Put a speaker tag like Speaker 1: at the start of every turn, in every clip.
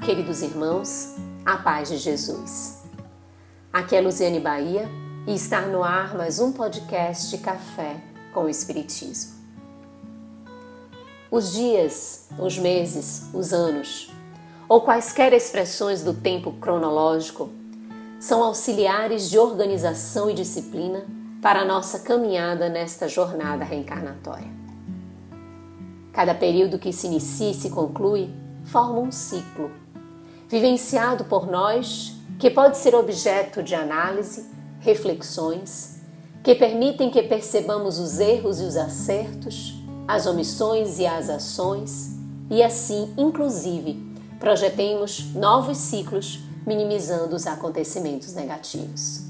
Speaker 1: queridos irmãos, a paz de Jesus. Aqui é Luziane Bahia e está no ar mais um podcast Café com o Espiritismo. Os dias, os meses, os anos, ou quaisquer expressões do tempo cronológico, são auxiliares de organização e disciplina para a nossa caminhada nesta jornada reencarnatória. Cada período que se inicia e se conclui forma um ciclo, vivenciado por nós, que pode ser objeto de análise, reflexões, que permitem que percebamos os erros e os acertos, as omissões e as ações, e assim, inclusive, projetemos novos ciclos, minimizando os acontecimentos negativos.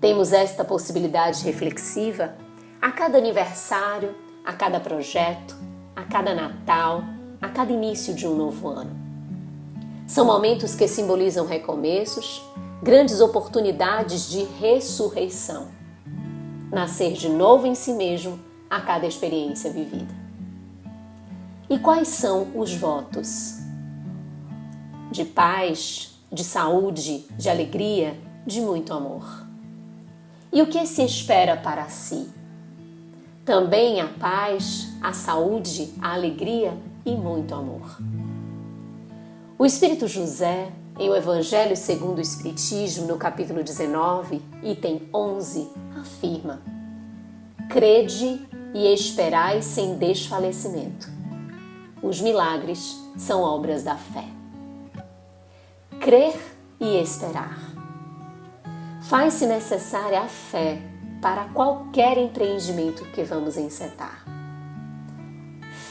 Speaker 1: Temos esta possibilidade reflexiva a cada aniversário, a cada projeto, a cada Natal, a cada início de um novo ano. São momentos que simbolizam recomeços, grandes oportunidades de ressurreição. Nascer de novo em si mesmo a cada experiência vivida. E quais são os votos? De paz, de saúde, de alegria, de muito amor. E o que se espera para si? Também a paz, a saúde, a alegria e muito amor. O Espírito José, em o Evangelho segundo o Espiritismo, no capítulo 19, item 11, afirma: Crede e esperai sem desfalecimento. Os milagres são obras da fé. Crer e esperar. Faz-se necessária a fé para qualquer empreendimento que vamos encetar.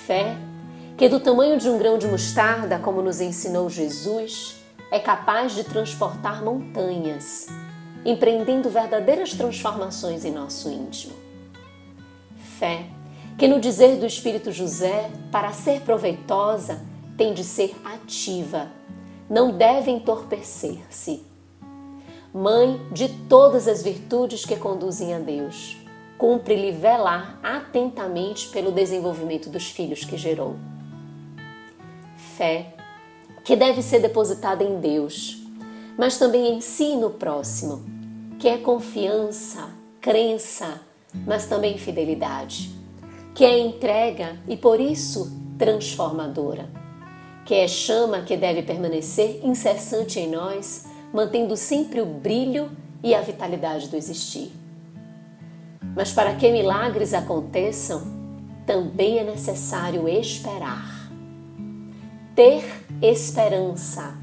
Speaker 1: Fé que do tamanho de um grão de mostarda, como nos ensinou Jesus, é capaz de transportar montanhas, empreendendo verdadeiras transformações em nosso íntimo. Fé que no dizer do Espírito José, para ser proveitosa, tem de ser ativa, não deve entorpecer-se. Mãe de todas as virtudes que conduzem a Deus, cumpre-lhe velar atentamente pelo desenvolvimento dos filhos que gerou fé que deve ser depositada em Deus, mas também em si e no próximo, que é confiança, crença, mas também fidelidade, que é entrega e por isso transformadora, que é chama que deve permanecer incessante em nós, mantendo sempre o brilho e a vitalidade do existir. Mas para que milagres aconteçam, também é necessário esperar ter esperança,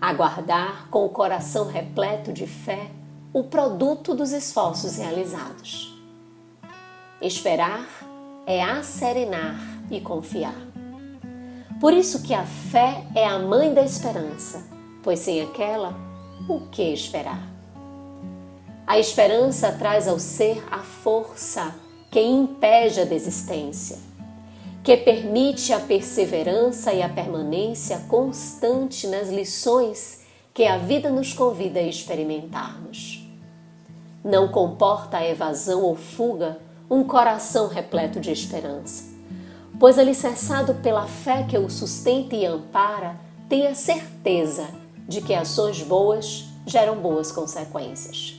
Speaker 1: aguardar com o coração repleto de fé o produto dos esforços realizados. Esperar é acerenar e confiar. Por isso que a fé é a mãe da esperança, pois sem aquela, o que esperar? A esperança traz ao ser a força que impede a desistência que permite a perseverança e a permanência constante nas lições que a vida nos convida a experimentarmos. Não comporta a evasão ou fuga um coração repleto de esperança, pois alicerçado pela fé que o sustenta e ampara, tem a certeza de que ações boas geram boas consequências.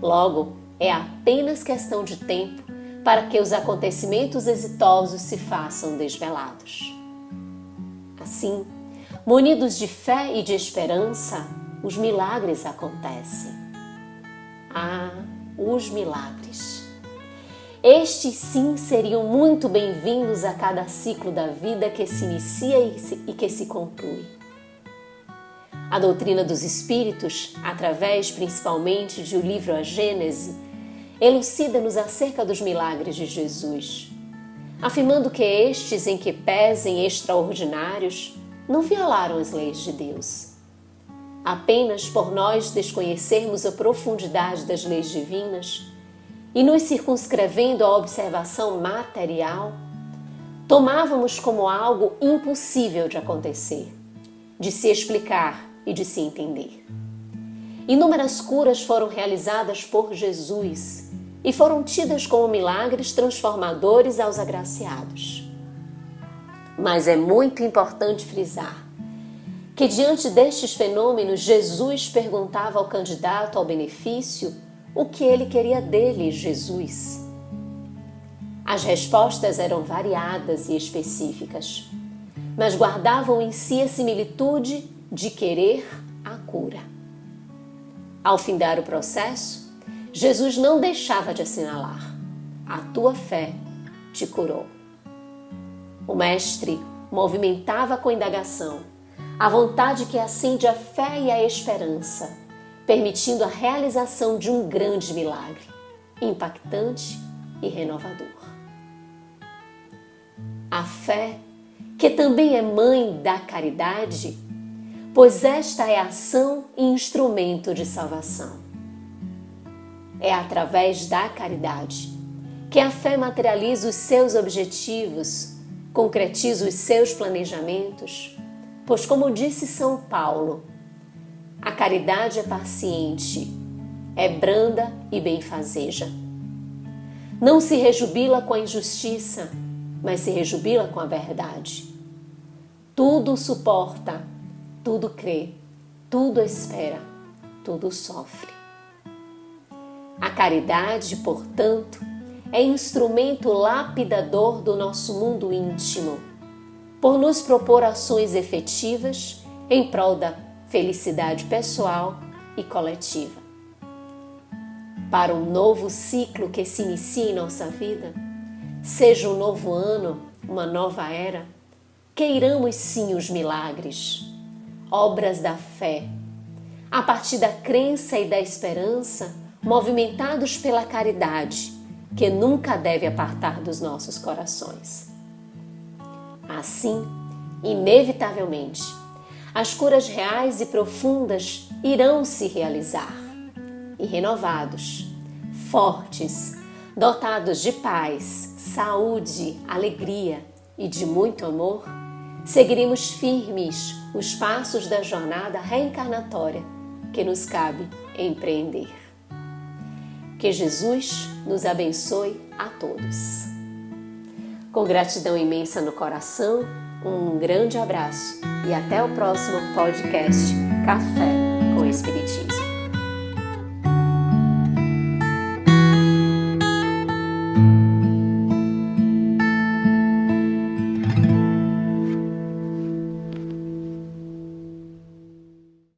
Speaker 1: Logo, é apenas questão de tempo para que os acontecimentos exitosos se façam desvelados. Assim, munidos de fé e de esperança, os milagres acontecem. Ah, os milagres! Estes sim seriam muito bem-vindos a cada ciclo da vida que se inicia e que se conclui. A doutrina dos Espíritos, através principalmente de o livro A Gênese, elucida-nos acerca dos milagres de Jesus, afirmando que estes, em que pesem extraordinários, não violaram as leis de Deus. Apenas por nós desconhecermos a profundidade das leis divinas e nos circunscrevendo à observação material, tomávamos como algo impossível de acontecer, de se explicar e de se entender. Inúmeras curas foram realizadas por Jesus e foram tidas como milagres transformadores aos agraciados. Mas é muito importante frisar que diante destes fenômenos Jesus perguntava ao candidato ao benefício o que ele queria dele, Jesus. As respostas eram variadas e específicas, mas guardavam em si a similitude de querer a cura. Ao findar o processo, Jesus não deixava de assinalar: a tua fé te curou. O Mestre movimentava com indagação a vontade que acende a fé e a esperança, permitindo a realização de um grande milagre, impactante e renovador. A fé, que também é mãe da caridade, pois esta é ação e instrumento de salvação. É através da caridade que a fé materializa os seus objetivos, concretiza os seus planejamentos, pois, como disse São Paulo, a caridade é paciente, é branda e benfazeja. Não se rejubila com a injustiça, mas se rejubila com a verdade. Tudo suporta, tudo crê, tudo espera, tudo sofre. A caridade, portanto, é instrumento lapidador do nosso mundo íntimo, por nos propor ações efetivas em prol da felicidade pessoal e coletiva. Para um novo ciclo que se inicia em nossa vida, seja um novo ano, uma nova era, queiramos sim os milagres, obras da fé, a partir da crença e da esperança, movimentados pela caridade, que nunca deve apartar dos nossos corações. Assim, inevitavelmente, as curas reais e profundas irão se realizar e renovados, fortes, dotados de paz, saúde, alegria e de muito amor, seguiremos firmes os passos da jornada reencarnatória que nos cabe empreender. Que Jesus nos abençoe a todos. Com gratidão imensa no coração, um grande abraço e até o próximo podcast Café com Espiritismo.